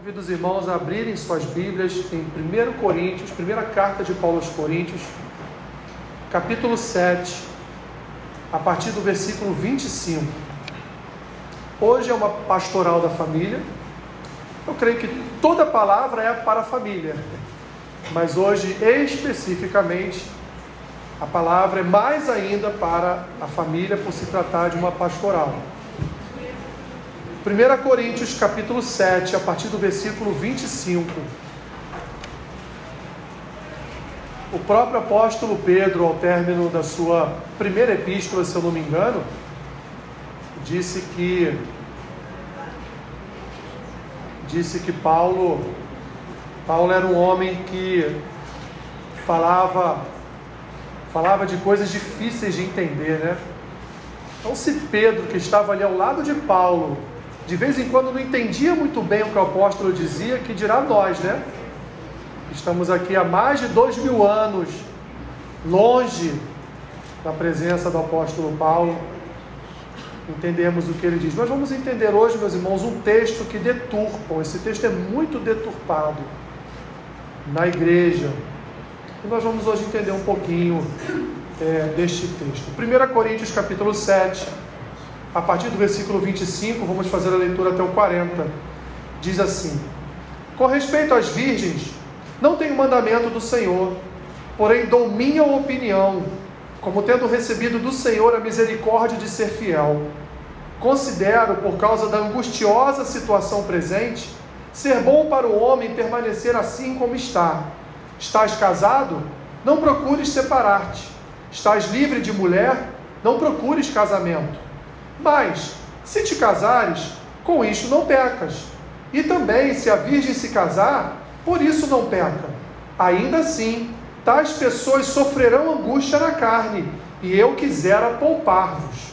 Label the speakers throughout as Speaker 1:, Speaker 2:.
Speaker 1: Convido os irmãos a abrirem suas Bíblias em 1 Coríntios, primeira carta de Paulo aos Coríntios, capítulo 7, a partir do versículo 25. Hoje é uma pastoral da família. Eu creio que toda palavra é para a família, mas hoje especificamente a palavra é mais ainda para a família por se tratar de uma pastoral. 1 Coríntios capítulo 7, a partir do versículo 25. O próprio apóstolo Pedro, ao término da sua primeira epístola, se eu não me engano, disse que disse que Paulo Paulo era um homem que falava falava de coisas difíceis de entender, né? Então, se Pedro, que estava ali ao lado de Paulo, de vez em quando não entendia muito bem o que o apóstolo dizia, que dirá nós, né? Estamos aqui há mais de dois mil anos, longe da presença do apóstolo Paulo, entendemos o que ele diz. Nós vamos entender hoje, meus irmãos, um texto que deturpam, esse texto é muito deturpado na igreja. E nós vamos hoje entender um pouquinho é, deste texto. 1 Coríntios capítulo 7 a partir do versículo 25, vamos fazer a leitura até o 40. Diz assim: Com respeito às virgens, não tenho mandamento do Senhor, porém dou minha opinião, como tendo recebido do Senhor a misericórdia de ser fiel. Considero, por causa da angustiosa situação presente, ser bom para o homem permanecer assim como está. Estás casado? Não procures separar-te. Estás livre de mulher? Não procures casamento. Mas, se te casares, com isto não pecas. E também, se a virgem se casar, por isso não peca. Ainda assim, tais pessoas sofrerão angústia na carne, e eu quisera poupar-vos.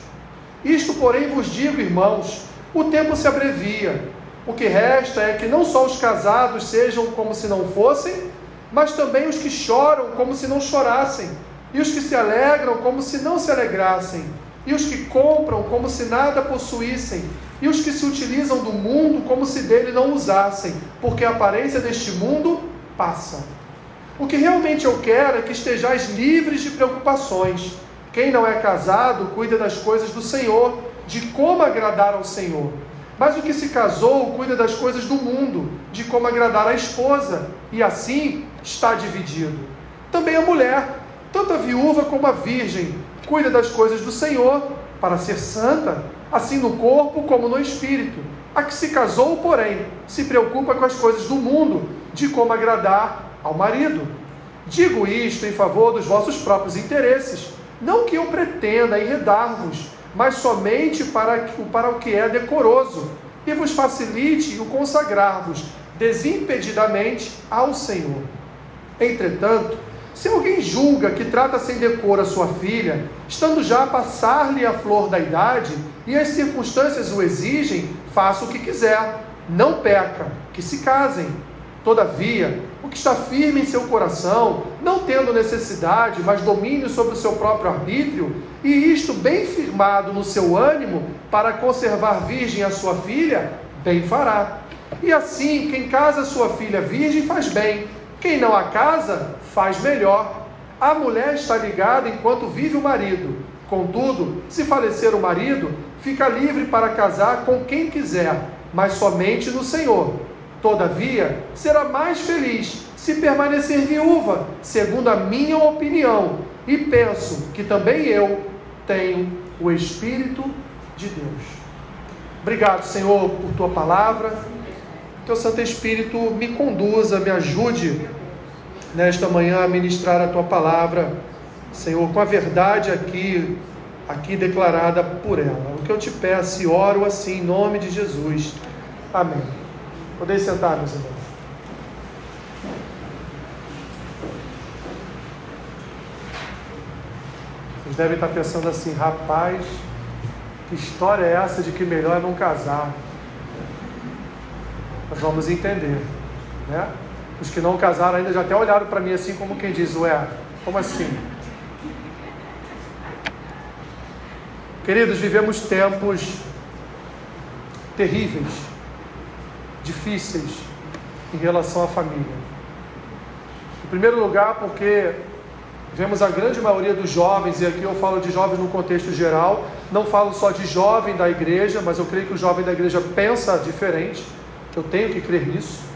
Speaker 1: Isto, porém, vos digo, irmãos: o tempo se abrevia. O que resta é que não só os casados sejam como se não fossem, mas também os que choram como se não chorassem, e os que se alegram como se não se alegrassem e os que compram como se nada possuíssem, e os que se utilizam do mundo como se dele não usassem, porque a aparência deste mundo passa. O que realmente eu quero é que estejais livres de preocupações. Quem não é casado cuida das coisas do Senhor, de como agradar ao Senhor. Mas o que se casou cuida das coisas do mundo, de como agradar à esposa, e assim está dividido. Também a mulher, tanto a viúva como a virgem, cuida das coisas do Senhor para ser santa, assim no corpo como no espírito. A que se casou, porém, se preocupa com as coisas do mundo, de como agradar ao marido. Digo isto em favor dos vossos próprios interesses, não que eu pretenda enredar-vos, mas somente para, para o que é decoroso, e vos facilite o consagrar-vos desimpedidamente ao Senhor. Entretanto, se alguém julga que trata sem decoro a sua filha, estando já a passar-lhe a flor da idade, e as circunstâncias o exigem, faça o que quiser, não peca, que se casem. Todavia, o que está firme em seu coração, não tendo necessidade, mas domínio sobre o seu próprio arbítrio, e isto bem firmado no seu ânimo, para conservar virgem a sua filha, bem fará. E assim, quem casa sua filha virgem faz bem, quem não a casa, faz melhor. A mulher está ligada enquanto vive o marido. Contudo, se falecer o marido, fica livre para casar com quem quiser, mas somente no Senhor. Todavia, será mais feliz se permanecer viúva, segundo a minha opinião, e penso que também eu tenho o Espírito de Deus. Obrigado, Senhor, por tua palavra. O Santo Espírito me conduza, me ajude nesta manhã a ministrar a tua palavra, Senhor, com a verdade aqui, aqui declarada por ela. O que eu te peço e oro assim, em nome de Jesus. Amém. Podem sentar, meus irmãos. Vocês devem estar pensando assim, rapaz, que história é essa de que melhor é não casar? nós vamos entender. Né? Os que não casaram ainda já até olharam para mim assim como quem diz, ué, como assim? Queridos, vivemos tempos terríveis, difíceis, em relação à família. Em primeiro lugar, porque vemos a grande maioria dos jovens, e aqui eu falo de jovens no contexto geral, não falo só de jovem da igreja, mas eu creio que o jovem da igreja pensa diferente, eu tenho que crer nisso.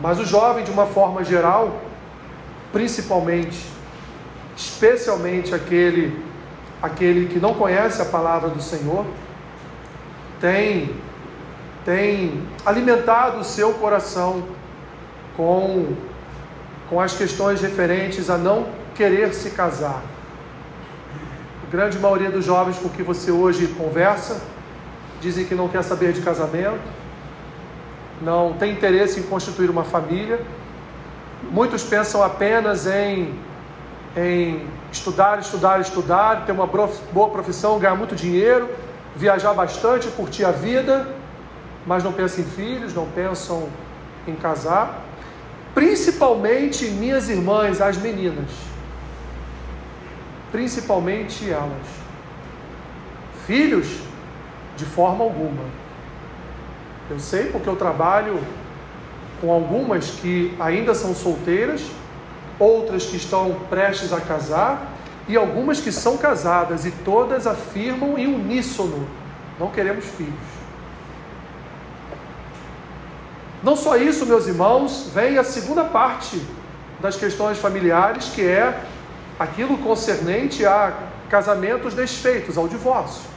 Speaker 1: Mas o jovem, de uma forma geral, principalmente, especialmente aquele, aquele que não conhece a palavra do Senhor, tem, tem alimentado o seu coração com, com as questões referentes a não querer se casar. A grande maioria dos jovens com que você hoje conversa dizem que não quer saber de casamento, não tem interesse em constituir uma família. Muitos pensam apenas em, em estudar, estudar, estudar, ter uma boa profissão, ganhar muito dinheiro, viajar bastante, curtir a vida, mas não pensam em filhos, não pensam em casar. Principalmente minhas irmãs, as meninas. Principalmente elas. Filhos, de forma alguma. Eu sei porque eu trabalho com algumas que ainda são solteiras, outras que estão prestes a casar e algumas que são casadas e todas afirmam em uníssono: não queremos filhos. Não só isso, meus irmãos, vem a segunda parte das questões familiares, que é aquilo concernente a casamentos desfeitos, ao divórcio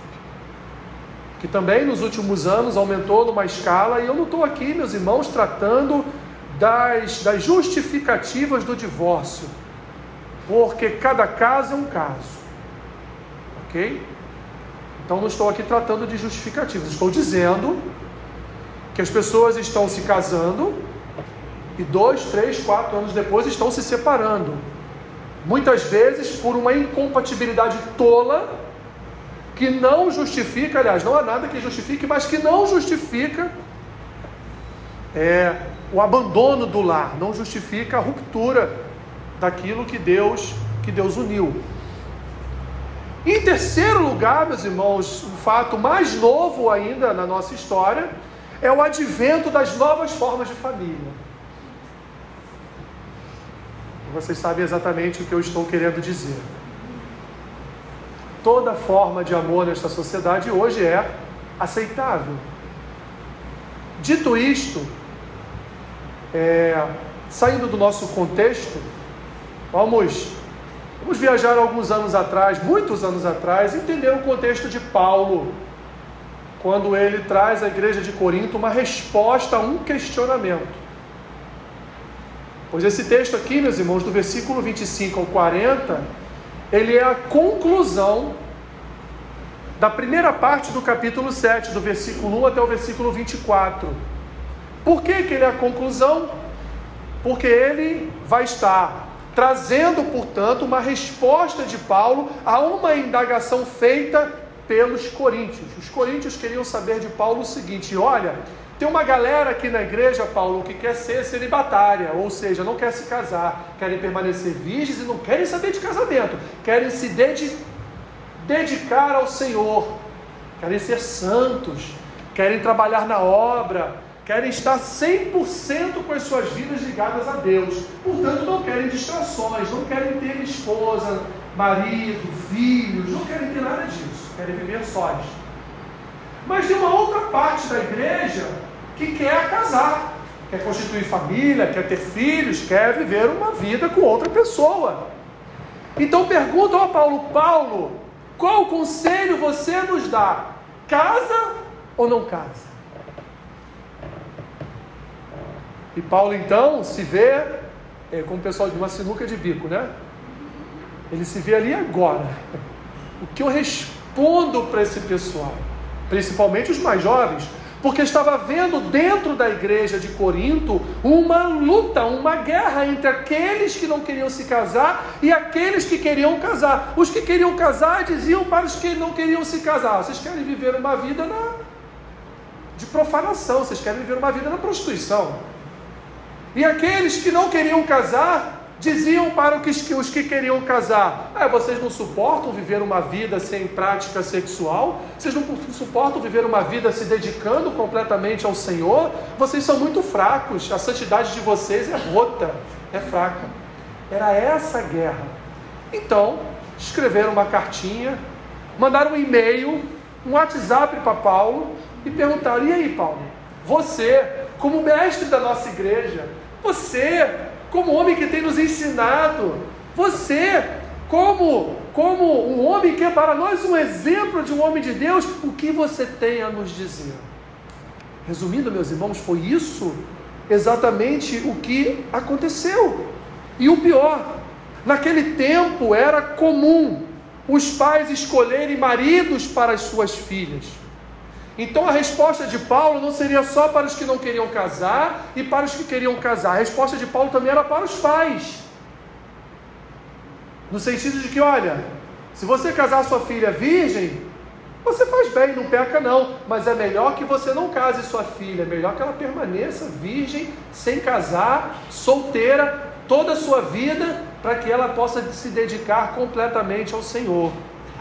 Speaker 1: que também nos últimos anos aumentou numa escala, e eu não estou aqui, meus irmãos, tratando das, das justificativas do divórcio, porque cada caso é um caso, ok? Então não estou aqui tratando de justificativas, estou dizendo que as pessoas estão se casando e dois, três, quatro anos depois estão se separando, muitas vezes por uma incompatibilidade tola que não justifica, aliás, não há nada que justifique, mas que não justifica é, o abandono do lar, não justifica a ruptura daquilo que Deus que Deus uniu. Em terceiro lugar, meus irmãos, o fato mais novo ainda na nossa história é o advento das novas formas de família. Vocês sabem exatamente o que eu estou querendo dizer toda forma de amor nesta sociedade hoje é aceitável. Dito isto, é, saindo do nosso contexto, vamos, vamos viajar alguns anos atrás, muitos anos atrás, entender o contexto de Paulo, quando ele traz à igreja de Corinto uma resposta a um questionamento. Pois esse texto aqui, meus irmãos, do versículo 25 ao 40, ele é a conclusão da primeira parte do capítulo 7, do versículo 1 até o versículo 24. Por que, que ele é a conclusão? Porque ele vai estar trazendo, portanto, uma resposta de Paulo a uma indagação feita pelos coríntios. Os coríntios queriam saber de Paulo o seguinte: olha, tem uma galera aqui na igreja, Paulo, que quer ser celibatária, ou seja, não quer se casar, querem permanecer virgens e não querem saber de casamento, querem se dedicar, dedicar ao Senhor, querem ser santos, querem trabalhar na obra, querem estar 100% com as suas vidas ligadas a Deus, portanto, não querem distrações, não querem ter esposa, marido, filhos, não querem ter nada disso, querem viver sós. Mas tem uma outra parte da igreja que quer casar, quer constituir família, quer ter filhos, quer viver uma vida com outra pessoa. Então perguntam a Paulo: Paulo, qual conselho você nos dá? Casa ou não casa? E Paulo então se vê é, como o pessoal de uma sinuca de bico, né? Ele se vê ali agora. O que eu respondo para esse pessoal? Principalmente os mais jovens, porque estava vendo dentro da igreja de Corinto uma luta, uma guerra entre aqueles que não queriam se casar e aqueles que queriam casar. Os que queriam casar diziam para os que não queriam se casar: vocês querem viver uma vida na... de profanação, vocês querem viver uma vida na prostituição. E aqueles que não queriam casar diziam para os que queriam casar: ah, vocês não suportam viver uma vida sem prática sexual? Vocês não suportam viver uma vida se dedicando completamente ao Senhor? Vocês são muito fracos, a santidade de vocês é rota, é fraca. Era essa a guerra. Então, escreveram uma cartinha, mandaram um e-mail, um WhatsApp para Paulo e perguntaram: e aí, Paulo, você, como mestre da nossa igreja, você como homem que tem nos ensinado, você, como, como um homem que é para nós um exemplo de um homem de Deus, o que você tem a nos dizer? Resumindo, meus irmãos, foi isso exatamente o que aconteceu. E o pior, naquele tempo era comum os pais escolherem maridos para as suas filhas. Então a resposta de Paulo não seria só para os que não queriam casar e para os que queriam casar. A resposta de Paulo também era para os pais. No sentido de que, olha, se você casar sua filha virgem, você faz bem, não peca não, mas é melhor que você não case sua filha, é melhor que ela permaneça virgem, sem casar, solteira, toda a sua vida, para que ela possa se dedicar completamente ao Senhor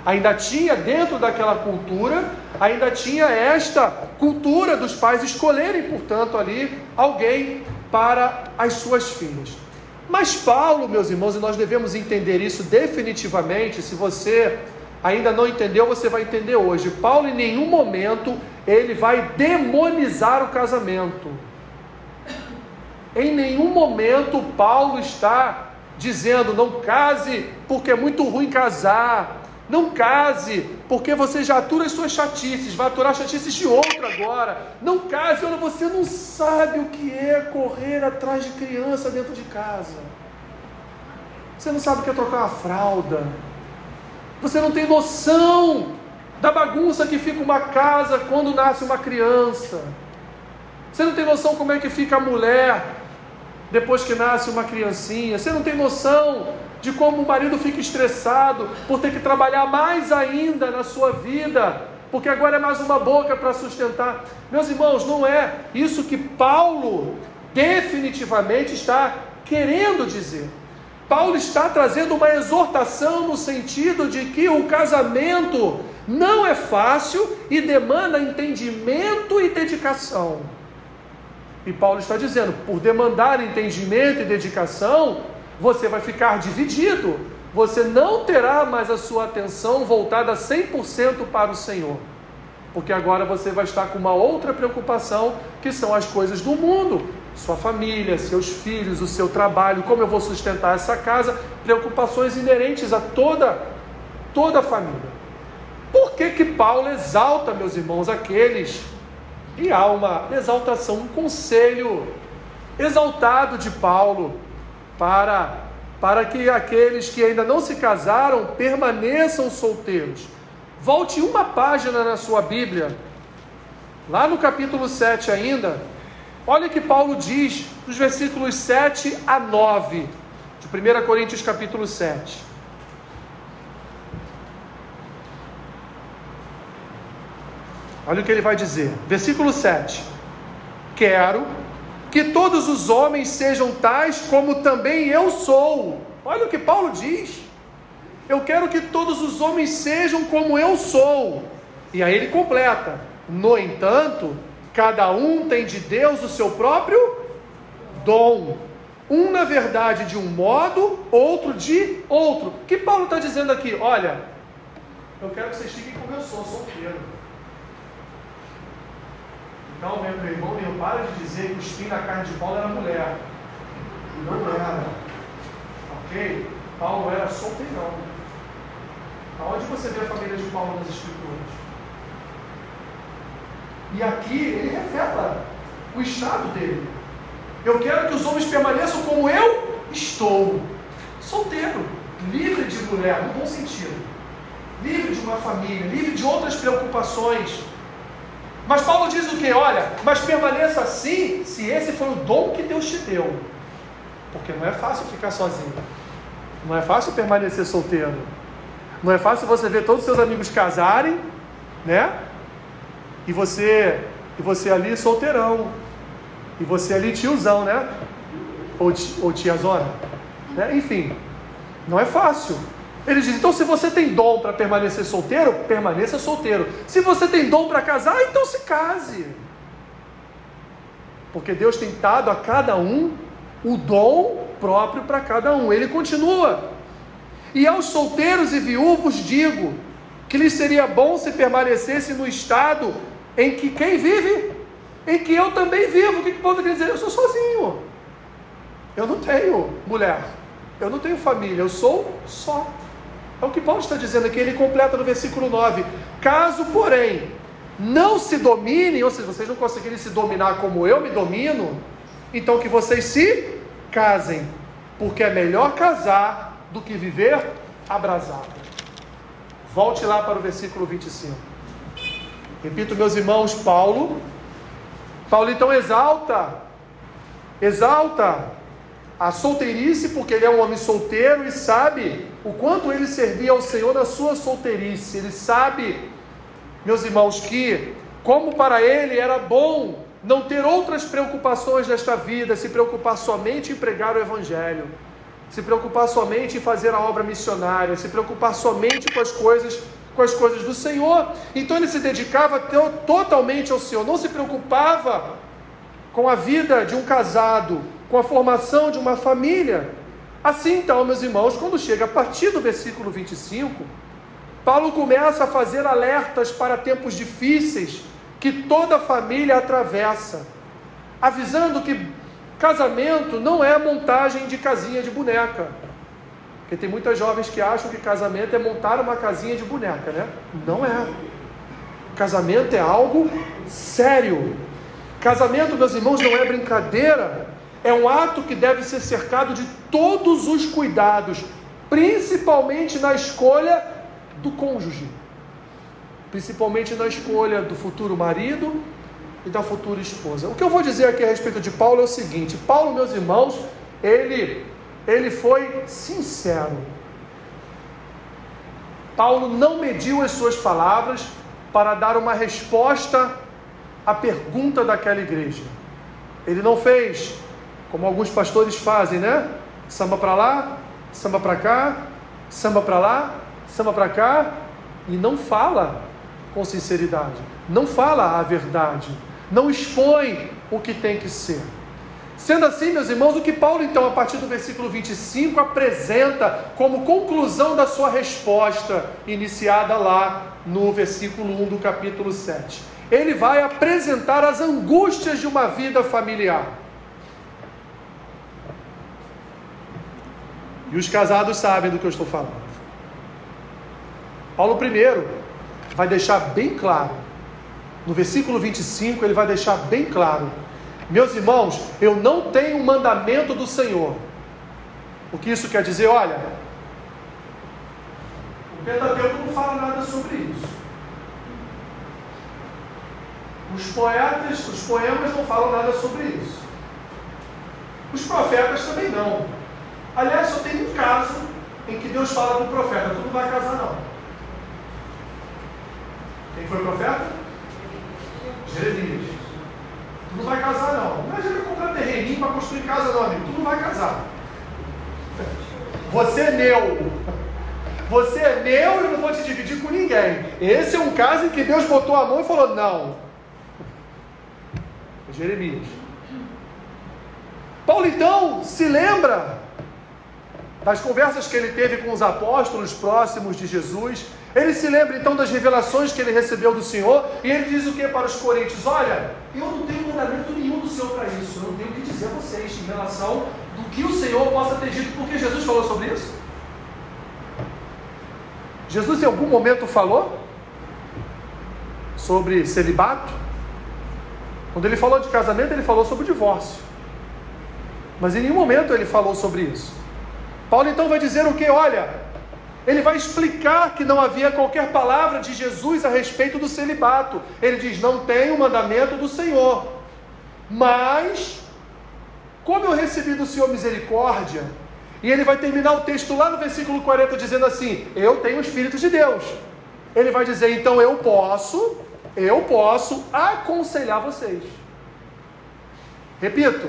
Speaker 1: ainda tinha dentro daquela cultura, ainda tinha esta cultura dos pais escolherem, portanto, ali alguém para as suas filhas. Mas Paulo, meus irmãos, e nós devemos entender isso definitivamente, se você ainda não entendeu, você vai entender hoje. Paulo em nenhum momento ele vai demonizar o casamento. Em nenhum momento Paulo está dizendo não case porque é muito ruim casar, não case, porque você já atura as suas chatices, vai aturar chatices de outro agora. Não case, olha, você não sabe o que é correr atrás de criança dentro de casa. Você não sabe o que é trocar uma fralda. Você não tem noção da bagunça que fica uma casa quando nasce uma criança. Você não tem noção como é que fica a mulher depois que nasce uma criancinha. Você não tem noção de como o marido fica estressado por ter que trabalhar mais ainda na sua vida, porque agora é mais uma boca para sustentar. Meus irmãos, não é isso que Paulo definitivamente está querendo dizer. Paulo está trazendo uma exortação no sentido de que o casamento não é fácil e demanda entendimento e dedicação. E Paulo está dizendo: por demandar entendimento e dedicação, você vai ficar dividido. Você não terá mais a sua atenção voltada 100% para o Senhor. Porque agora você vai estar com uma outra preocupação, que são as coisas do mundo, sua família, seus filhos, o seu trabalho, como eu vou sustentar essa casa, preocupações inerentes a toda toda a família. Por que que Paulo exalta, meus irmãos, aqueles e há uma exaltação, um conselho exaltado de Paulo para, para que aqueles que ainda não se casaram permaneçam solteiros. Volte uma página na sua Bíblia, lá no capítulo 7 ainda, olha o que Paulo diz nos versículos 7 a 9 de 1 Coríntios capítulo 7. Olha o que ele vai dizer, versículo 7. Quero que todos os homens sejam tais como também eu sou. Olha o que Paulo diz. Eu quero que todos os homens sejam como eu sou. E aí ele completa: No entanto, cada um tem de Deus o seu próprio dom. Um, na verdade, de um modo, outro de outro. O que Paulo está dizendo aqui? Olha, eu quero que vocês fiquem como eu sou, solteiro. Então, meu, meu irmão, meu, para de dizer que o espinho da carne de Paulo era mulher. Não era. Ok? Paulo era solteirão. Aonde você vê a família de Paulo nas Escrituras? E aqui ele revela o estado dele. Eu quero que os homens permaneçam como eu estou. Solteiro, livre de mulher, no bom sentido. Livre de uma família, livre de outras preocupações mas Paulo diz o que? Olha, mas permaneça assim se esse foi o dom que Deus te deu. Porque não é fácil ficar sozinho. Não é fácil permanecer solteiro. Não é fácil você ver todos os seus amigos casarem, né? E você, e você ali solteirão. E você ali tiozão, né? Ou, ou tiazona. Né? Enfim, não é fácil. Ele diz: então, se você tem dom para permanecer solteiro, permaneça solteiro. Se você tem dom para casar, então se case. Porque Deus tem dado a cada um o dom próprio para cada um. Ele continua. E aos solteiros e viúvos digo que lhes seria bom se permanecesse no estado em que quem vive, em que eu também vivo. O que, que quer dizer? Eu sou sozinho. Eu não tenho mulher. Eu não tenho família. Eu sou só. É o que Paulo está dizendo aqui. Ele completa no versículo 9: Caso, porém, não se dominem, ou seja, vocês não conseguirem se dominar como eu me domino, então que vocês se casem, porque é melhor casar do que viver abrasado. Volte lá para o versículo 25. Repito, meus irmãos, Paulo, Paulo então exalta, exalta a solteirice, porque ele é um homem solteiro e sabe o quanto ele servia ao Senhor na sua solteirice. Ele sabe meus irmãos, que como para ele era bom não ter outras preocupações nesta vida, se preocupar somente em pregar o Evangelho, se preocupar somente em fazer a obra missionária, se preocupar somente com as coisas com as coisas do Senhor. Então ele se dedicava totalmente ao Senhor, não se preocupava com a vida de um casado, com a formação de uma família. Assim então, meus irmãos, quando chega a partir do versículo 25, Paulo começa a fazer alertas para tempos difíceis que toda família atravessa, avisando que casamento não é montagem de casinha de boneca. Porque tem muitas jovens que acham que casamento é montar uma casinha de boneca, né? Não é. Casamento é algo sério. Casamento, meus irmãos, não é brincadeira. É um ato que deve ser cercado de todos os cuidados, principalmente na escolha do cônjuge, principalmente na escolha do futuro marido e da futura esposa. O que eu vou dizer aqui a respeito de Paulo é o seguinte: Paulo, meus irmãos, ele, ele foi sincero. Paulo não mediu as suas palavras para dar uma resposta à pergunta daquela igreja. Ele não fez como alguns pastores fazem, né? Samba para lá, samba para cá, samba para lá, samba para cá e não fala com sinceridade, não fala a verdade, não expõe o que tem que ser. Sendo assim, meus irmãos, o que Paulo, então, a partir do versículo 25, apresenta como conclusão da sua resposta, iniciada lá no versículo 1 do capítulo 7. Ele vai apresentar as angústias de uma vida familiar. E os casados sabem do que eu estou falando. Paulo primeiro vai deixar bem claro, no versículo 25, ele vai deixar bem claro: Meus irmãos, eu não tenho mandamento do Senhor. O que isso quer dizer? Olha, o Pentateuco não fala nada sobre isso. Os poetas, os poemas não falam nada sobre isso. Os profetas também não. Aliás, só tem um caso em que Deus fala para o profeta: tu não vai casar, não. Quem foi profeta? Jeremias. Tu não vai casar, não. É comprar terreninho para construir casa, não, amigo. Tu não vai casar. Você é meu. Você é meu e eu não vou te dividir com ninguém. Esse é um caso em que Deus botou a mão e falou: não. Jeremias. Paulo então se lembra das conversas que ele teve com os apóstolos próximos de Jesus ele se lembra então das revelações que ele recebeu do Senhor e ele diz o que para os coríntios? Olha, eu não tenho mandamento nenhum do Senhor para isso, eu não tenho o que dizer a vocês em relação do que o Senhor possa ter dito, porque Jesus falou sobre isso. Jesus em algum momento falou sobre celibato? Quando ele falou de casamento, ele falou sobre divórcio. Mas em nenhum momento ele falou sobre isso. Paulo então vai dizer o que? Olha, ele vai explicar que não havia qualquer palavra de Jesus a respeito do celibato. Ele diz: Não tem o mandamento do Senhor. Mas, como eu recebi do Senhor misericórdia, e ele vai terminar o texto lá no versículo 40 dizendo assim: Eu tenho o Espírito de Deus. Ele vai dizer: Então eu posso, eu posso aconselhar vocês. Repito,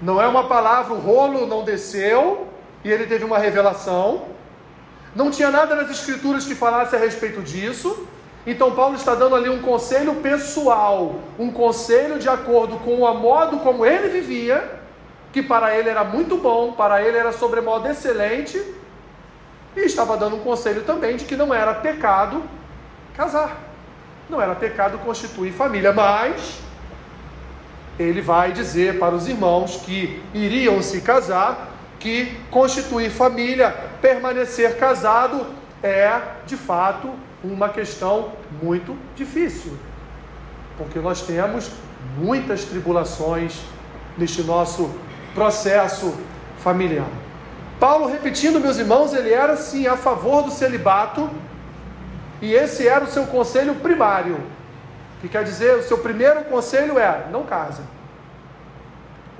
Speaker 1: não é uma palavra, o rolo não desceu, e ele teve uma revelação. Não tinha nada nas escrituras que falasse a respeito disso. Então Paulo está dando ali um conselho pessoal, um conselho de acordo com o modo como ele vivia, que para ele era muito bom, para ele era sobremodo excelente, e estava dando um conselho também de que não era pecado casar. Não era pecado constituir família, mas ele vai dizer para os irmãos que iriam se casar que constituir família, permanecer casado é de fato uma questão muito difícil, porque nós temos muitas tribulações neste nosso processo familiar. Paulo, repetindo, meus irmãos, ele era sim a favor do celibato, e esse era o seu conselho primário, que quer dizer, o seu primeiro conselho é: não case.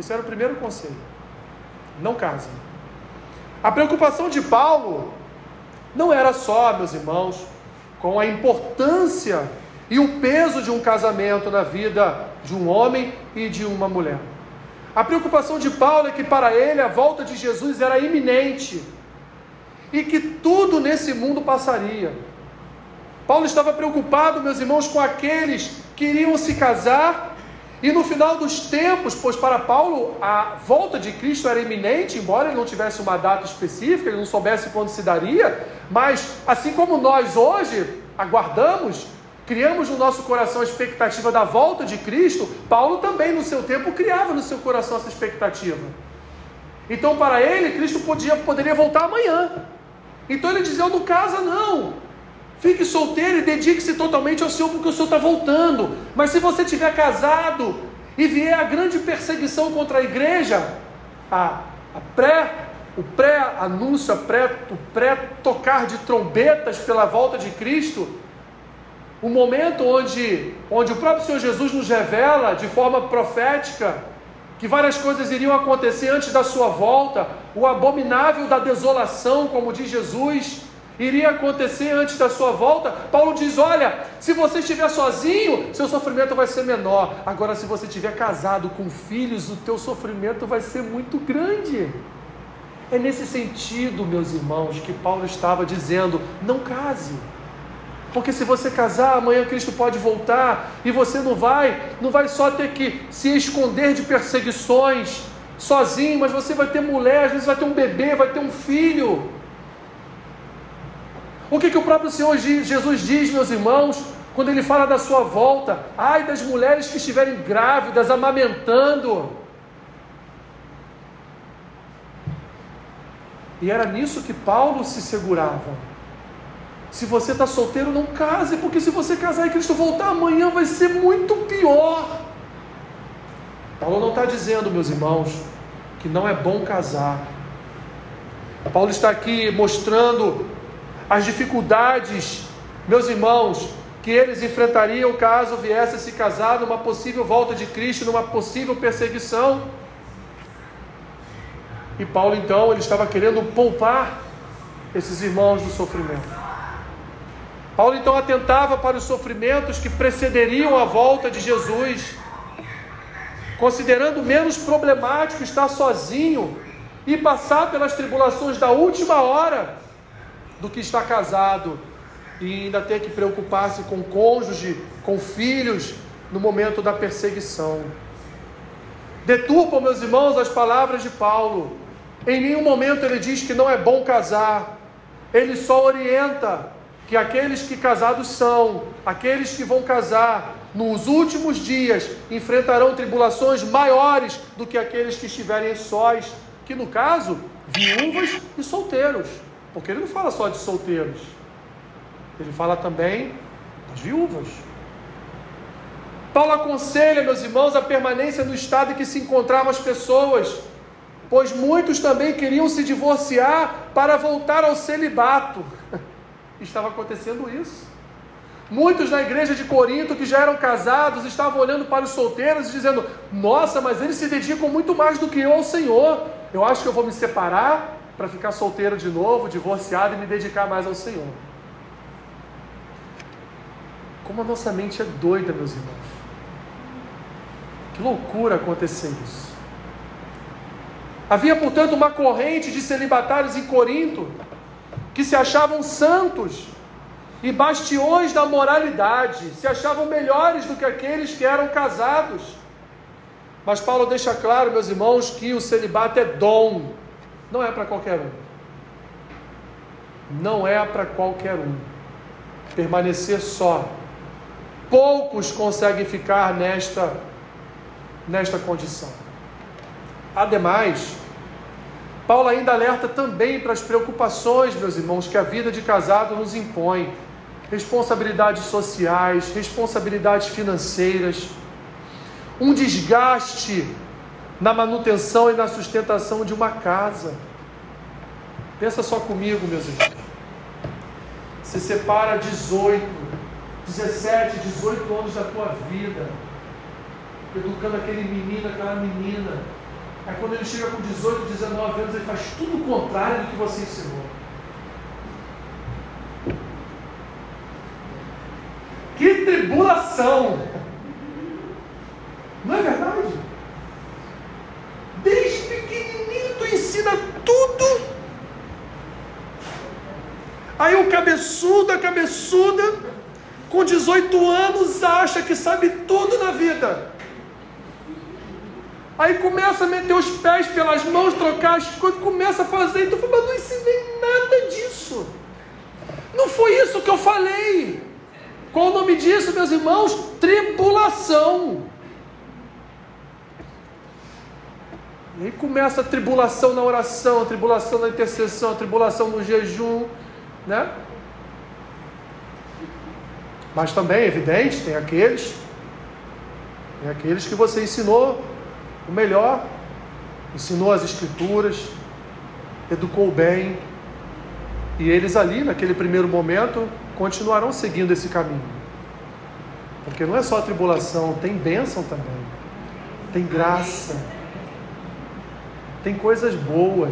Speaker 1: Esse era o primeiro conselho. Não case. A preocupação de Paulo não era só, meus irmãos, com a importância e o peso de um casamento na vida de um homem e de uma mulher. A preocupação de Paulo é que para ele a volta de Jesus era iminente e que tudo nesse mundo passaria. Paulo estava preocupado, meus irmãos, com aqueles que iriam se casar e no final dos tempos, pois para Paulo a volta de Cristo era iminente, embora ele não tivesse uma data específica, ele não soubesse quando se daria, mas assim como nós hoje aguardamos, criamos no nosso coração a expectativa da volta de Cristo, Paulo também no seu tempo criava no seu coração essa expectativa. Então para ele, Cristo podia, poderia voltar amanhã. Então ele dizia: não casa não, Fique solteiro e dedique-se totalmente ao Senhor, porque o Senhor está voltando. Mas se você tiver casado e vier a grande perseguição contra a igreja, a, a pré, o pré-anúncio, pré, o pré-tocar de trombetas pela volta de Cristo, o momento onde, onde o próprio Senhor Jesus nos revela de forma profética que várias coisas iriam acontecer antes da sua volta, o abominável da desolação, como diz Jesus, iria acontecer antes da sua volta. Paulo diz: Olha, se você estiver sozinho, seu sofrimento vai ser menor. Agora, se você estiver casado com filhos, o teu sofrimento vai ser muito grande. É nesse sentido, meus irmãos, que Paulo estava dizendo: não case. Porque se você casar, amanhã Cristo pode voltar e você não vai, não vai só ter que se esconder de perseguições sozinho, mas você vai ter mulher, às vezes vai ter um bebê, vai ter um filho. O que, que o próprio Senhor Jesus diz, meus irmãos, quando ele fala da sua volta? Ai das mulheres que estiverem grávidas, amamentando. E era nisso que Paulo se segurava. Se você está solteiro, não case, porque se você casar e Cristo voltar amanhã, vai ser muito pior. Paulo não está dizendo, meus irmãos, que não é bom casar. Paulo está aqui mostrando as dificuldades, meus irmãos, que eles enfrentariam caso viesse a se casar numa possível volta de Cristo, numa possível perseguição. E Paulo então ele estava querendo poupar esses irmãos do sofrimento. Paulo então atentava para os sofrimentos que precederiam a volta de Jesus, considerando menos problemático estar sozinho e passar pelas tribulações da última hora do que estar casado e ainda ter que preocupar-se com cônjuge, com filhos, no momento da perseguição. Deturpam, meus irmãos, as palavras de Paulo. Em nenhum momento ele diz que não é bom casar. Ele só orienta que aqueles que casados são, aqueles que vão casar nos últimos dias, enfrentarão tribulações maiores do que aqueles que estiverem sós, que no caso, viúvas e solteiros. Porque ele não fala só de solteiros, ele fala também das viúvas. Paulo aconselha, meus irmãos, a permanência no estado em que se encontravam as pessoas, pois muitos também queriam se divorciar para voltar ao celibato. Estava acontecendo isso. Muitos na igreja de Corinto que já eram casados estavam olhando para os solteiros e dizendo: Nossa, mas eles se dedicam muito mais do que eu ao Senhor. Eu acho que eu vou me separar para ficar solteiro de novo, divorciado e me dedicar mais ao Senhor. Como a nossa mente é doida, meus irmãos. Que loucura acontecer isso. Havia, portanto, uma corrente de celibatários em Corinto que se achavam santos e bastiões da moralidade, se achavam melhores do que aqueles que eram casados. Mas Paulo deixa claro, meus irmãos, que o celibato é dom, não é para qualquer um. Não é para qualquer um. Permanecer só. Poucos conseguem ficar nesta, nesta condição. Ademais, Paulo ainda alerta também para as preocupações, meus irmãos, que a vida de casado nos impõe responsabilidades sociais, responsabilidades financeiras, um desgaste na manutenção e na sustentação de uma casa. Pensa só comigo, meus irmãos. Você separa 18, 17, 18 anos da tua vida, educando aquele menino, aquela menina. Aí quando ele chega com 18, 19 anos, ele faz tudo o contrário do que você ensinou. Que tribulação! Não é verdade? Desde pequenininho tu ensina tudo. Aí o cabeçudo, a cabeçuda, com 18 anos, acha que sabe tudo na vida. Aí começa a meter os pés pelas mãos, trocar as coisas, começa a fazer, então mas não ensinei nada disso. Não foi isso que eu falei. Qual o nome disso, meus irmãos? Tribulação. E aí começa a tribulação na oração, a tribulação na intercessão, a tribulação no jejum, né? Mas também, é evidente, tem aqueles, tem aqueles que você ensinou o melhor, ensinou as escrituras, educou bem, e eles ali, naquele primeiro momento, continuarão seguindo esse caminho. Porque não é só tribulação, tem bênção também, tem graça, tem coisas boas,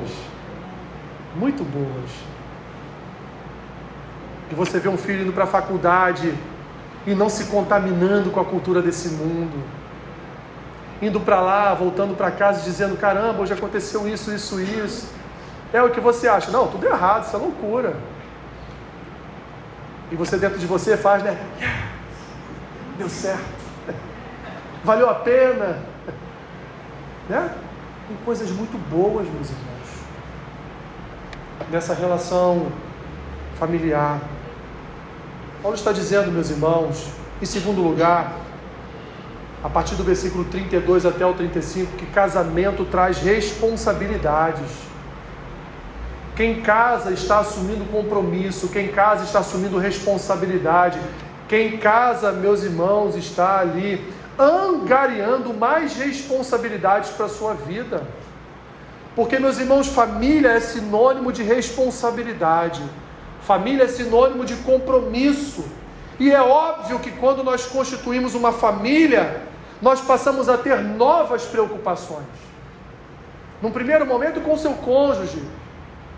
Speaker 1: muito boas. E você vê um filho indo para a faculdade e não se contaminando com a cultura desse mundo, indo para lá, voltando para casa dizendo: caramba, hoje aconteceu isso, isso, isso. É o que você acha? Não, tudo errado, isso é loucura. E você dentro de você faz, né? Deu certo. Valeu a pena. Né? Tem coisas muito boas, meus irmãos. Nessa relação familiar. Paulo está dizendo, meus irmãos, em segundo lugar, a partir do versículo 32 até o 35, que casamento traz responsabilidades. Quem casa está assumindo compromisso, quem casa está assumindo responsabilidade. Quem casa, meus irmãos, está ali angariando mais responsabilidades para a sua vida. Porque, meus irmãos, família é sinônimo de responsabilidade, família é sinônimo de compromisso. E é óbvio que quando nós constituímos uma família, nós passamos a ter novas preocupações. Num primeiro momento, com seu cônjuge,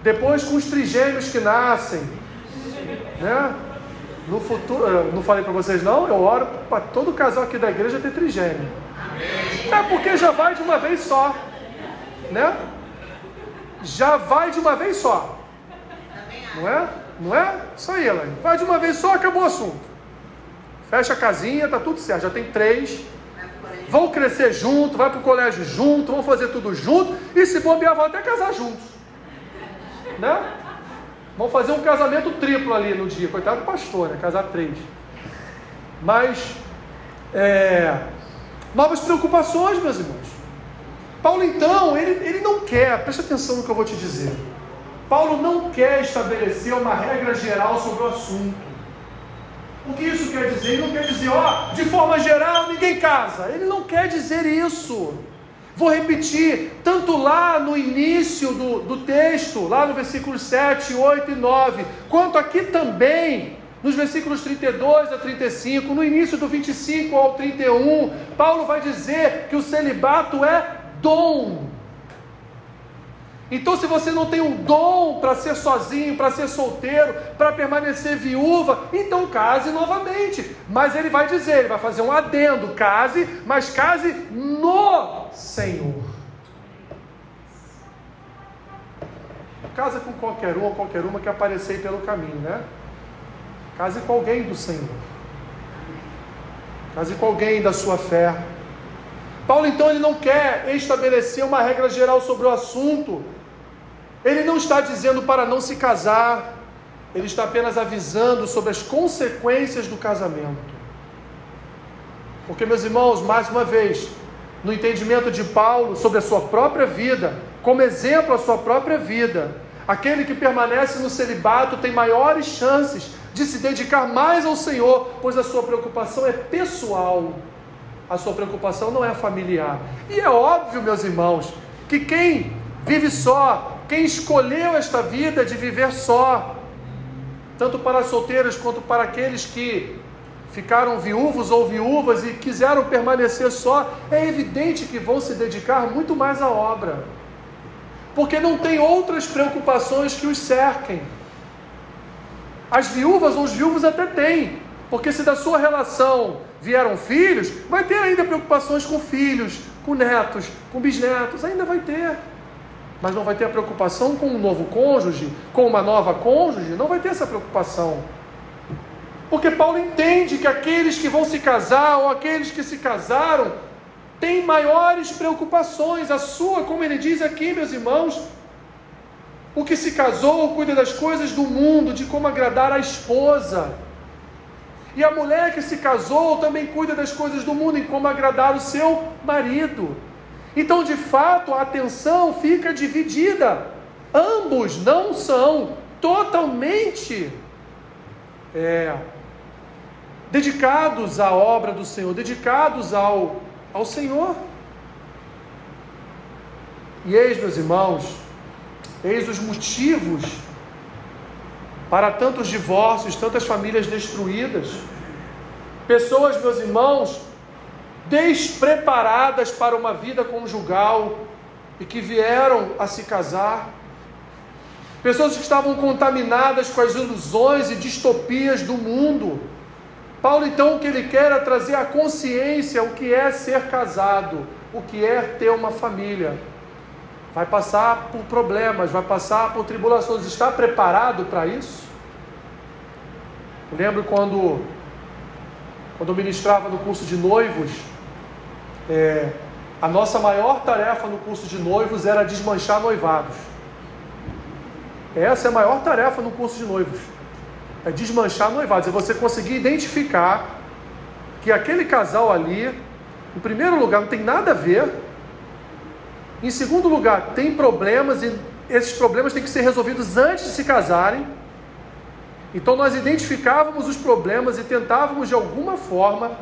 Speaker 1: depois com os trigêmeos que nascem. Né? No futuro, não falei para vocês não, eu oro para todo casal aqui da igreja ter trigêmeo. É porque já vai de uma vez só. Né? Já vai de uma vez só. Não é? Não é? Isso aí, Elaine. Vai de uma vez só, acabou o assunto. Fecha a casinha, tá tudo certo. Já tem três. Vão crescer junto, vai para o colégio junto, vão fazer tudo junto. E se bobear, vão até casar juntos né? Vamos fazer um casamento triplo ali no dia. Coitado do pastor, né? Casar três. Mas, é, novas preocupações, meus irmãos. Paulo, então, ele, ele não quer, preste atenção no que eu vou te dizer. Paulo não quer estabelecer uma regra geral sobre o assunto. O que isso quer dizer? Ele não quer dizer, ó, de forma geral ninguém casa. Ele não quer dizer isso. Vou repetir, tanto lá no início do, do texto, lá no versículo 7, 8 e 9, quanto aqui também, nos versículos 32 a 35, no início do 25 ao 31, Paulo vai dizer que o celibato é dom. Então, se você não tem um dom para ser sozinho, para ser solteiro, para permanecer viúva, então case novamente. Mas ele vai dizer, ele vai fazer um adendo: case, mas case no Senhor. casa com qualquer um ou qualquer uma que aparecer pelo caminho, né? Case com alguém do Senhor. Case com alguém da sua fé. Paulo então ele não quer estabelecer uma regra geral sobre o assunto. Ele não está dizendo para não se casar. Ele está apenas avisando sobre as consequências do casamento. Porque, meus irmãos, mais uma vez, no entendimento de Paulo sobre a sua própria vida, como exemplo a sua própria vida, aquele que permanece no celibato tem maiores chances de se dedicar mais ao Senhor, pois a sua preocupação é pessoal, a sua preocupação não é familiar. E é óbvio, meus irmãos, que quem vive só, quem escolheu esta vida de viver só, tanto para solteiros quanto para aqueles que ficaram viúvos ou viúvas e quiseram permanecer só, é evidente que vão se dedicar muito mais à obra, porque não tem outras preocupações que os cerquem. As viúvas ou os viúvos até têm, porque se da sua relação vieram filhos, vai ter ainda preocupações com filhos, com netos, com bisnetos, ainda vai ter. Mas não vai ter a preocupação com um novo cônjuge, com uma nova cônjuge, não vai ter essa preocupação. Porque Paulo entende que aqueles que vão se casar ou aqueles que se casaram têm maiores preocupações. A sua, como ele diz aqui, meus irmãos, o que se casou cuida das coisas do mundo, de como agradar a esposa. E a mulher que se casou também cuida das coisas do mundo, em como agradar o seu marido. Então, de fato, a atenção fica dividida. Ambos não são totalmente é, dedicados à obra do Senhor, dedicados ao, ao Senhor. E eis, meus irmãos, Eis os motivos para tantos divórcios, tantas famílias destruídas. Pessoas, meus irmãos, despreparadas para uma vida conjugal e que vieram a se casar. Pessoas que estavam contaminadas com as ilusões e distopias do mundo. Paulo, então, o que ele quer é trazer à consciência o que é ser casado, o que é ter uma família vai passar por problemas, vai passar por tribulações. Está preparado para isso? Eu lembro quando, quando eu ministrava no curso de noivos, é, a nossa maior tarefa no curso de noivos era desmanchar noivados. Essa é a maior tarefa no curso de noivos. É desmanchar noivados. É você conseguir identificar que aquele casal ali, em primeiro lugar, não tem nada a ver em segundo lugar, tem problemas e esses problemas têm que ser resolvidos antes de se casarem. Então nós identificávamos os problemas e tentávamos de alguma forma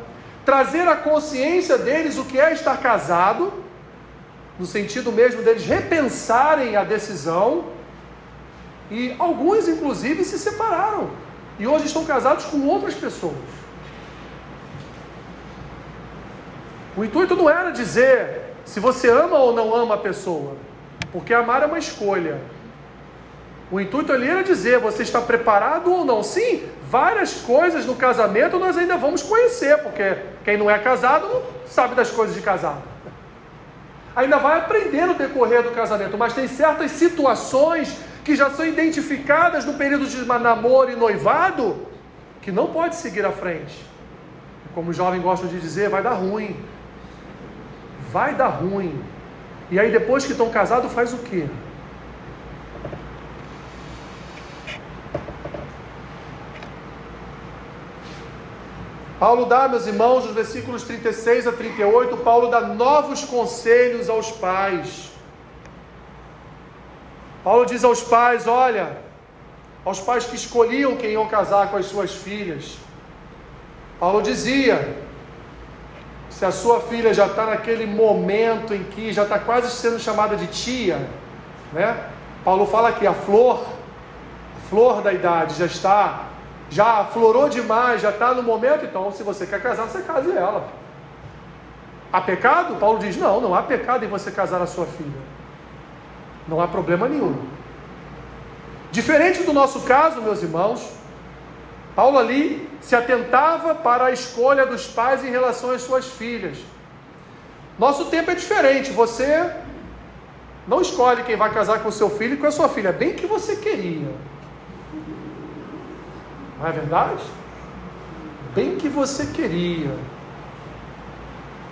Speaker 1: trazer à consciência deles o que é estar casado, no sentido mesmo deles repensarem a decisão. E alguns, inclusive, se separaram e hoje estão casados com outras pessoas. O intuito não era dizer se você ama ou não ama a pessoa, porque amar é uma escolha. O intuito ali era dizer: você está preparado ou não? Sim, várias coisas no casamento nós ainda vamos conhecer, porque quem não é casado não sabe das coisas de casado. Ainda vai aprender no decorrer do casamento, mas tem certas situações que já são identificadas no período de namoro e noivado que não pode seguir à frente. Como os jovens gostam de dizer, vai dar ruim vai dar ruim. E aí depois que estão casados, faz o quê? Paulo dá, meus irmãos, nos versículos 36 a 38, Paulo dá novos conselhos aos pais. Paulo diz aos pais: olha, aos pais que escolhiam quem iam casar com as suas filhas. Paulo dizia: se a sua filha já está naquele momento em que já está quase sendo chamada de tia, né? Paulo fala que a flor, a flor da idade já está, já florou demais, já está no momento, então se você quer casar, você case ela. Há pecado? Paulo diz: não, não há pecado em você casar a sua filha. Não há problema nenhum. Diferente do nosso caso, meus irmãos, Paulo ali se atentava para a escolha dos pais em relação às suas filhas. Nosso tempo é diferente. Você Não escolhe quem vai casar com seu filho e com a sua filha, bem que você queria. Não é verdade? Bem que você queria.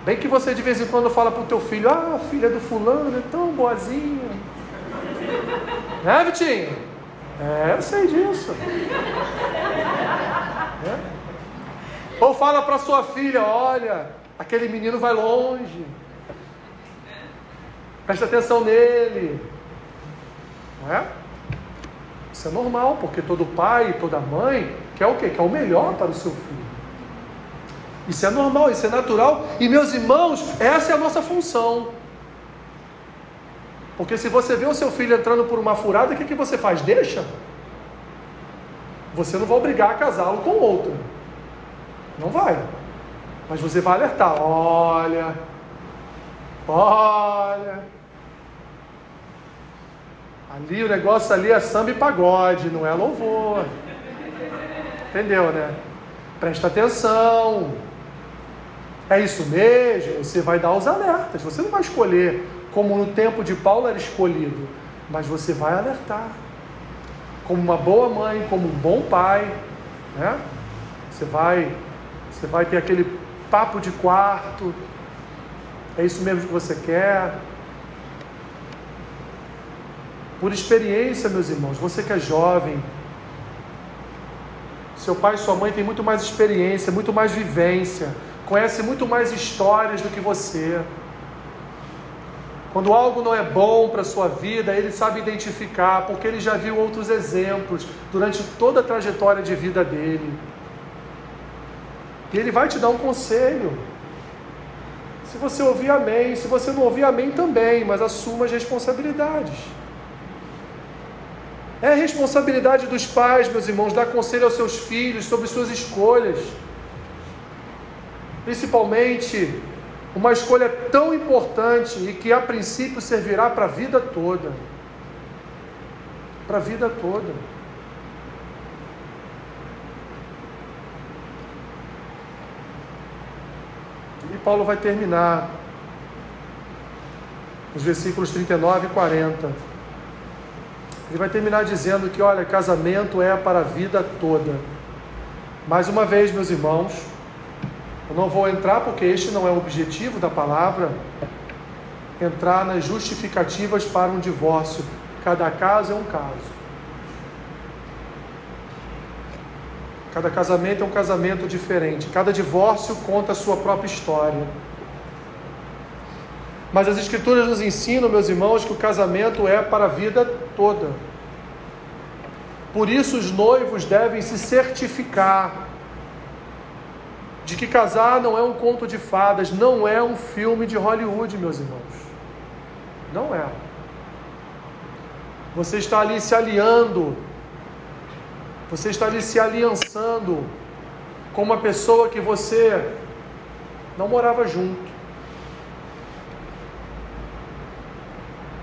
Speaker 1: Bem que você de vez em quando fala para o teu filho, ah, filha do fulano, é tão boazinha. Né, Vitinho? É, eu sei disso. É. Ou fala para sua filha, olha, aquele menino vai longe. Presta atenção nele. Não é? Isso é normal, porque todo pai, toda mãe quer o quê? Quer o melhor para o seu filho. Isso é normal, isso é natural. E meus irmãos, essa é a nossa função. Porque se você vê o seu filho entrando por uma furada, o que, que você faz? Deixa. Você não vai obrigar a casá-lo com outro. Não vai. Mas você vai alertar: olha, olha. Ali o negócio ali é samba e pagode, não é louvor. Entendeu, né? Presta atenção. É isso mesmo? Você vai dar os alertas. Você não vai escolher como no tempo de Paulo era escolhido, mas você vai alertar. Como uma boa mãe, como um bom pai, né? Você vai, você vai ter aquele papo de quarto. É isso mesmo que você quer? Por experiência, meus irmãos, você que é jovem, seu pai e sua mãe têm muito mais experiência, muito mais vivência, conhece muito mais histórias do que você. Quando algo não é bom para a sua vida, ele sabe identificar, porque ele já viu outros exemplos durante toda a trajetória de vida dele. E ele vai te dar um conselho. Se você ouvir, amém. Se você não ouvir, amém também, mas assuma as responsabilidades. É responsabilidade dos pais, meus irmãos, dar conselho aos seus filhos sobre suas escolhas. Principalmente uma escolha tão importante e que a princípio servirá para a vida toda. Para a vida toda. E Paulo vai terminar os versículos 39 e 40. Ele vai terminar dizendo que, olha, casamento é para a vida toda. Mais uma vez, meus irmãos, eu não vou entrar porque este não é o objetivo da palavra, entrar nas justificativas para um divórcio. Cada caso é um caso. Cada casamento é um casamento diferente. Cada divórcio conta a sua própria história. Mas as Escrituras nos ensinam, meus irmãos, que o casamento é para a vida toda. Por isso, os noivos devem se certificar de que casar não é um conto de fadas, não é um filme de Hollywood, meus irmãos. Não é. Você está ali se aliando, você está ali se aliançando com uma pessoa que você não morava junto.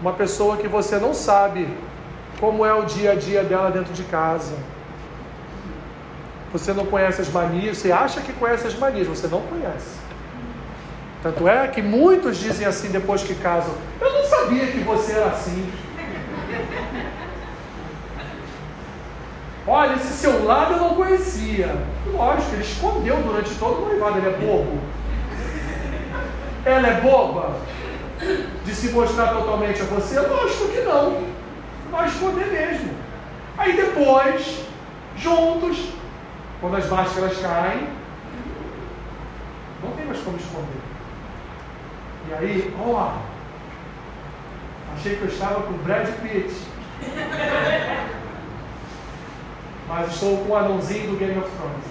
Speaker 1: Uma pessoa que você não sabe como é o dia a dia dela dentro de casa você não conhece as manias, você acha que conhece as manias, você não conhece. Tanto é que muitos dizem assim depois que casam: Eu não sabia que você era assim. Olha, esse seu lado eu não conhecia. Lógico, ele escondeu durante todo o noivado, ele é bobo. Ela é boba de se mostrar totalmente a você? Lógico que não. Vai esconder mesmo. Aí depois, juntos, quando as máscaras caem, não tem mais como esconder. E aí, ó, achei que eu estava com Brad Pitt. Mas estou com o anãozinho do Game of Thrones.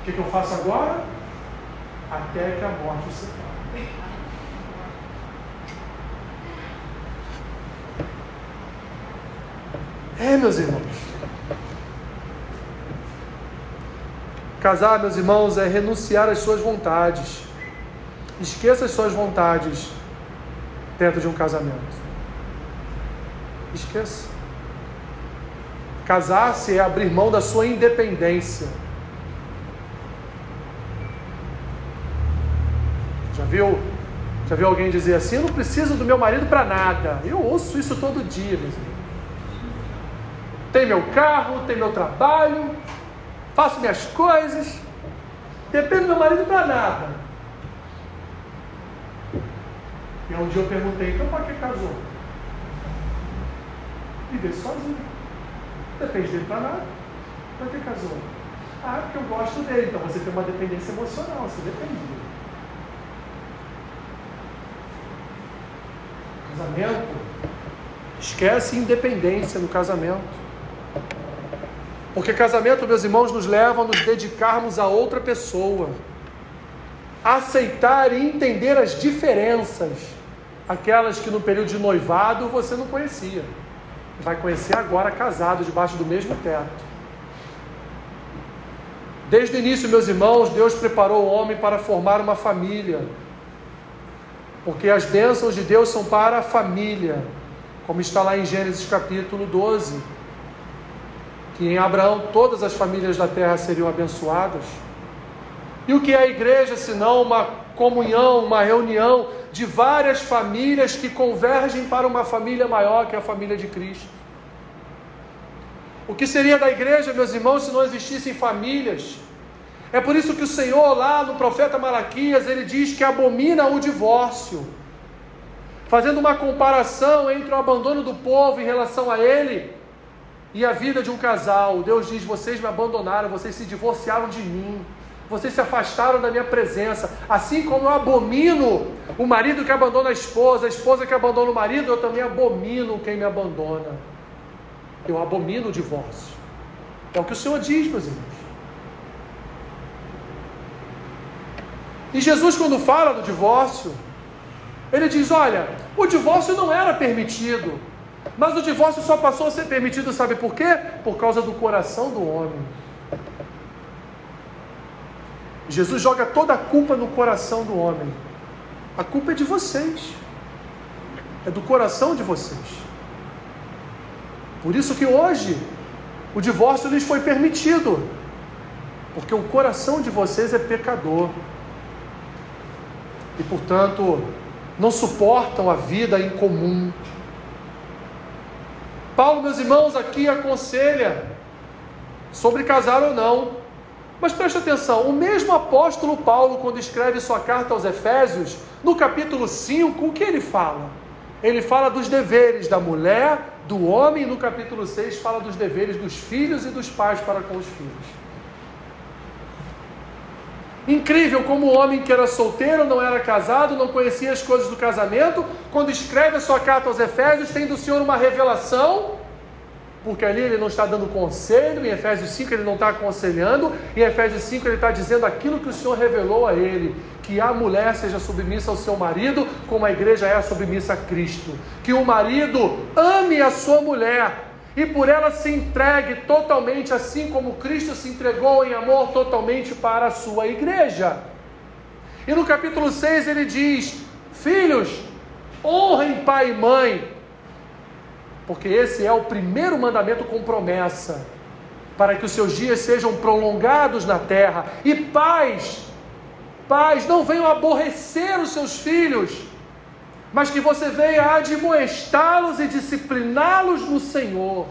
Speaker 1: O que, que eu faço agora? Até que a morte o separe. É, meus irmãos. Casar, meus irmãos, é renunciar às suas vontades. Esqueça as suas vontades dentro de um casamento. Esqueça. Casar-se é abrir mão da sua independência. Viu? Já viu alguém dizer assim: Eu não preciso do meu marido para nada. Eu ouço isso todo dia. Tem meu carro, tem meu trabalho, faço minhas coisas, dependo do meu marido para nada. E um dia eu perguntei: Então para que casou? Viver sozinho. Depende dele para nada. Para que casou? Ah, porque eu gosto dele. Então você tem uma dependência emocional, você depende dele. Casamento. Esquece independência no casamento. Porque casamento, meus irmãos, nos leva a nos dedicarmos a outra pessoa. Aceitar e entender as diferenças. Aquelas que no período de noivado você não conhecia. Vai conhecer agora casado, debaixo do mesmo teto. Desde o início, meus irmãos, Deus preparou o homem para formar uma família. Porque as bênçãos de Deus são para a família, como está lá em Gênesis capítulo 12, que em Abraão todas as famílias da terra seriam abençoadas. E o que é a igreja senão uma comunhão, uma reunião de várias famílias que convergem para uma família maior que é a família de Cristo? O que seria da igreja, meus irmãos, se não existissem famílias? É por isso que o Senhor, lá no profeta Malaquias, ele diz que abomina o divórcio, fazendo uma comparação entre o abandono do povo em relação a ele e a vida de um casal. Deus diz: Vocês me abandonaram, vocês se divorciaram de mim, vocês se afastaram da minha presença. Assim como eu abomino o marido que abandona a esposa, a esposa que abandona o marido, eu também abomino quem me abandona. Eu abomino o divórcio. É o que o Senhor diz, meus irmãos. E Jesus, quando fala do divórcio, ele diz: olha, o divórcio não era permitido, mas o divórcio só passou a ser permitido, sabe por quê? Por causa do coração do homem. Jesus joga toda a culpa no coração do homem. A culpa é de vocês, é do coração de vocês. Por isso que hoje o divórcio lhes foi permitido, porque o coração de vocês é pecador. E portanto, não suportam a vida em comum. Paulo, meus irmãos, aqui aconselha sobre casar ou não. Mas preste atenção, o mesmo apóstolo Paulo, quando escreve sua carta aos Efésios, no capítulo 5, o que ele fala? Ele fala dos deveres da mulher do homem, no capítulo 6, fala dos deveres dos filhos e dos pais para com os filhos. Incrível como o homem que era solteiro, não era casado, não conhecia as coisas do casamento, quando escreve a sua carta aos Efésios, tem do Senhor uma revelação, porque ali ele não está dando conselho, em Efésios 5 ele não está aconselhando, em Efésios 5 ele está dizendo aquilo que o Senhor revelou a ele que a mulher seja submissa ao seu marido, como a igreja é submissa a Cristo. Que o marido ame a sua mulher e por ela se entregue totalmente, assim como Cristo se entregou em amor totalmente para a sua igreja. E no capítulo 6 ele diz: Filhos, honrem pai e mãe, porque esse é o primeiro mandamento com promessa, para que os seus dias sejam prolongados na terra, e pais, pais, não venham aborrecer os seus filhos, mas que você venha admoestá-los e discipliná-los no Senhor.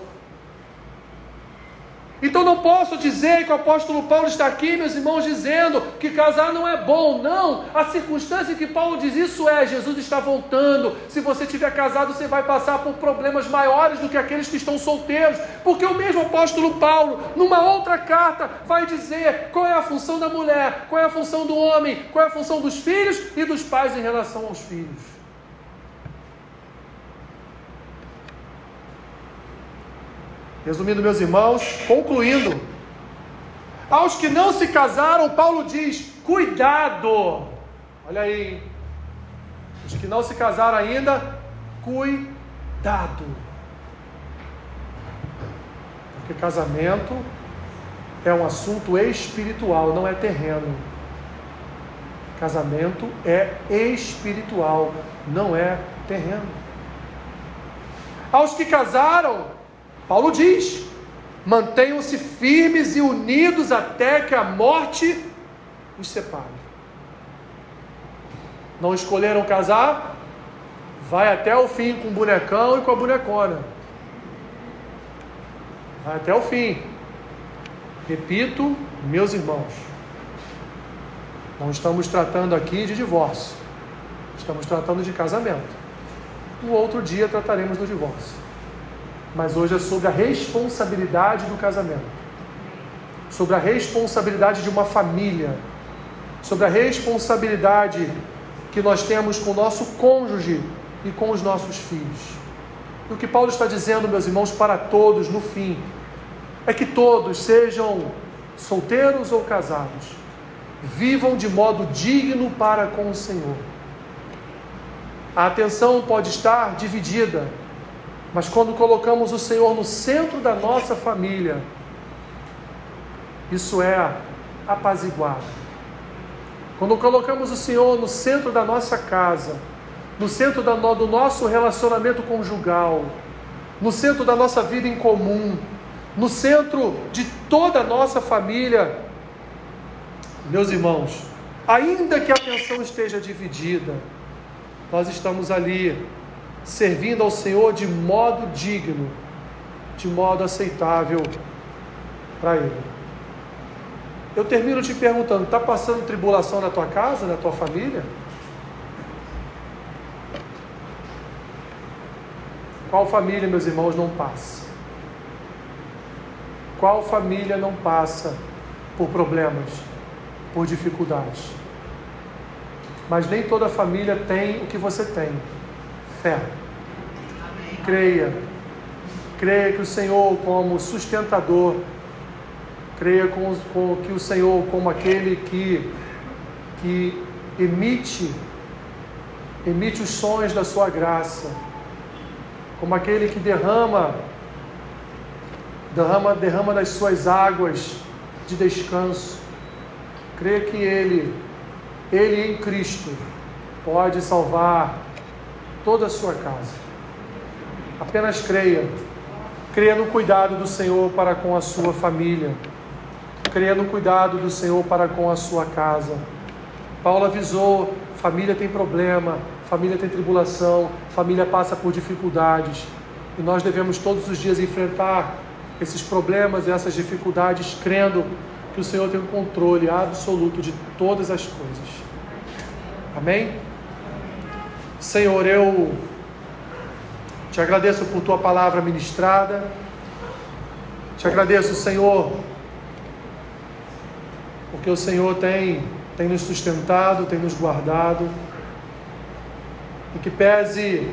Speaker 1: Então não posso dizer que o apóstolo Paulo está aqui, meus irmãos, dizendo que casar não é bom. Não, a circunstância que Paulo diz isso é: Jesus está voltando. Se você tiver casado, você vai passar por problemas maiores do que aqueles que estão solteiros. Porque o mesmo apóstolo Paulo, numa outra carta, vai dizer qual é a função da mulher, qual é a função do homem, qual é a função dos filhos e dos pais em relação aos filhos. Resumindo, meus irmãos, concluindo, aos que não se casaram, Paulo diz: cuidado. Olha aí, os que não se casaram ainda, cuidado. Porque casamento é um assunto espiritual, não é terreno. Casamento é espiritual, não é terreno. Aos que casaram, Paulo diz: mantenham-se firmes e unidos até que a morte os separe. Não escolheram casar? Vai até o fim com o bonecão e com a bonecona. Vai até o fim. Repito, meus irmãos, não estamos tratando aqui de divórcio, estamos tratando de casamento. No outro dia trataremos do divórcio. Mas hoje é sobre a responsabilidade do casamento, sobre a responsabilidade de uma família, sobre a responsabilidade que nós temos com o nosso cônjuge e com os nossos filhos. E o que Paulo está dizendo, meus irmãos, para todos no fim, é que todos sejam solteiros ou casados, vivam de modo digno para com o Senhor. A atenção pode estar dividida, mas quando colocamos o Senhor no centro da nossa família, isso é apaziguado. Quando colocamos o Senhor no centro da nossa casa, no centro do nosso relacionamento conjugal, no centro da nossa vida em comum, no centro de toda a nossa família, meus irmãos, ainda que a atenção esteja dividida, nós estamos ali servindo ao Senhor de modo digno, de modo aceitável para Ele. Eu termino te perguntando: está passando tribulação na tua casa, na tua família? Qual família, meus irmãos, não passa? Qual família não passa por problemas, por dificuldades? Mas nem toda família tem o que você tem: fé. Creia. Creia que o Senhor, como sustentador, Creia com, com que o Senhor, como aquele que, que emite, emite os sonhos da sua graça, como aquele que derrama, derrama, derrama das suas águas de descanso. Creia que Ele, Ele em Cristo, pode salvar toda a sua casa. Apenas creia. Creia no cuidado do Senhor para com a sua família creia no cuidado do Senhor para com a sua casa. Paulo avisou: família tem problema, família tem tribulação, família passa por dificuldades. E nós devemos todos os dias enfrentar esses problemas e essas dificuldades, crendo que o Senhor tem o controle absoluto de todas as coisas. Amém? Senhor, eu te agradeço por tua palavra ministrada. Te agradeço, Senhor, porque o Senhor tem, tem nos sustentado, tem nos guardado. E que pese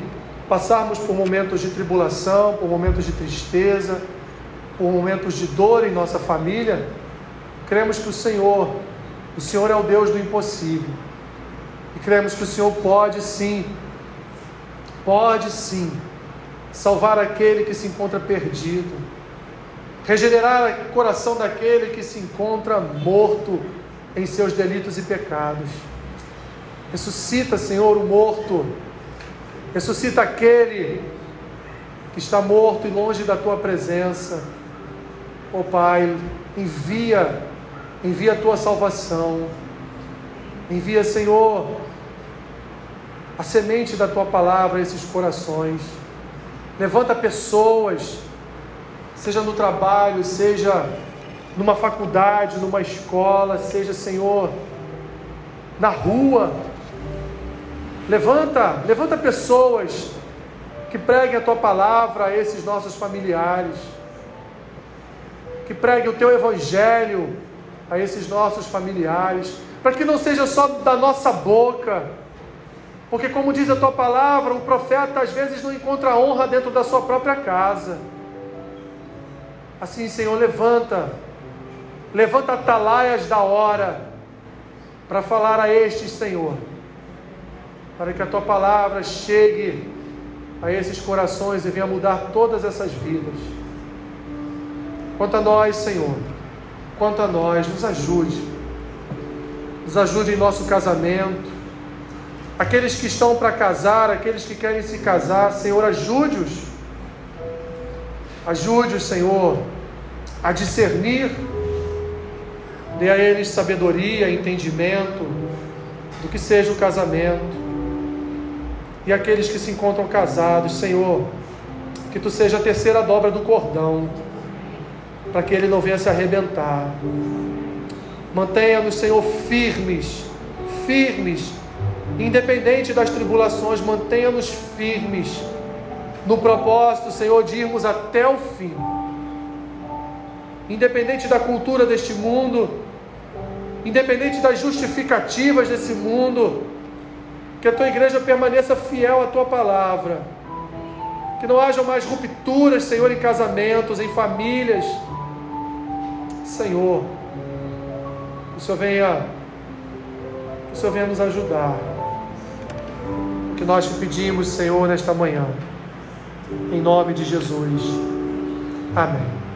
Speaker 1: passarmos por momentos de tribulação, por momentos de tristeza, por momentos de dor em nossa família, cremos que o Senhor, o Senhor é o Deus do impossível. E cremos que o Senhor pode sim, pode sim, salvar aquele que se encontra perdido regenerar o coração daquele que se encontra morto em seus delitos e pecados. Ressuscita, Senhor, o morto. Ressuscita aquele que está morto e longe da tua presença. Ó oh, Pai, envia, envia a tua salvação. Envia, Senhor, a semente da tua palavra a esses corações. Levanta pessoas seja no trabalho, seja numa faculdade, numa escola, seja, Senhor, na rua. Levanta, levanta pessoas que preguem a tua palavra a esses nossos familiares, que preguem o teu evangelho a esses nossos familiares, para que não seja só da nossa boca, porque, como diz a tua palavra, o profeta às vezes não encontra honra dentro da sua própria casa. Assim, Senhor, levanta, levanta atalaias da hora para falar a estes, Senhor, para que a tua palavra chegue a esses corações e venha mudar todas essas vidas. Quanto a nós, Senhor, quanto a nós, nos ajude, nos ajude em nosso casamento. Aqueles que estão para casar, aqueles que querem se casar, Senhor, ajude-os Ajude-os, Senhor, a discernir, dê a eles sabedoria, entendimento, do que seja o casamento. E aqueles que se encontram casados, Senhor, que tu seja a terceira dobra do cordão, para que ele não venha se arrebentar. Mantenha-nos, Senhor, firmes, firmes, independente das tribulações, mantenha-nos firmes no propósito, Senhor, de irmos até o fim. Independente da cultura deste mundo, independente das justificativas desse mundo, que a tua igreja permaneça fiel à tua palavra, que não haja mais rupturas, Senhor, em casamentos, em famílias. Senhor, que o Senhor venha, que o Senhor venha nos ajudar. Que nós te pedimos, Senhor, nesta manhã, em nome de Jesus. Amém.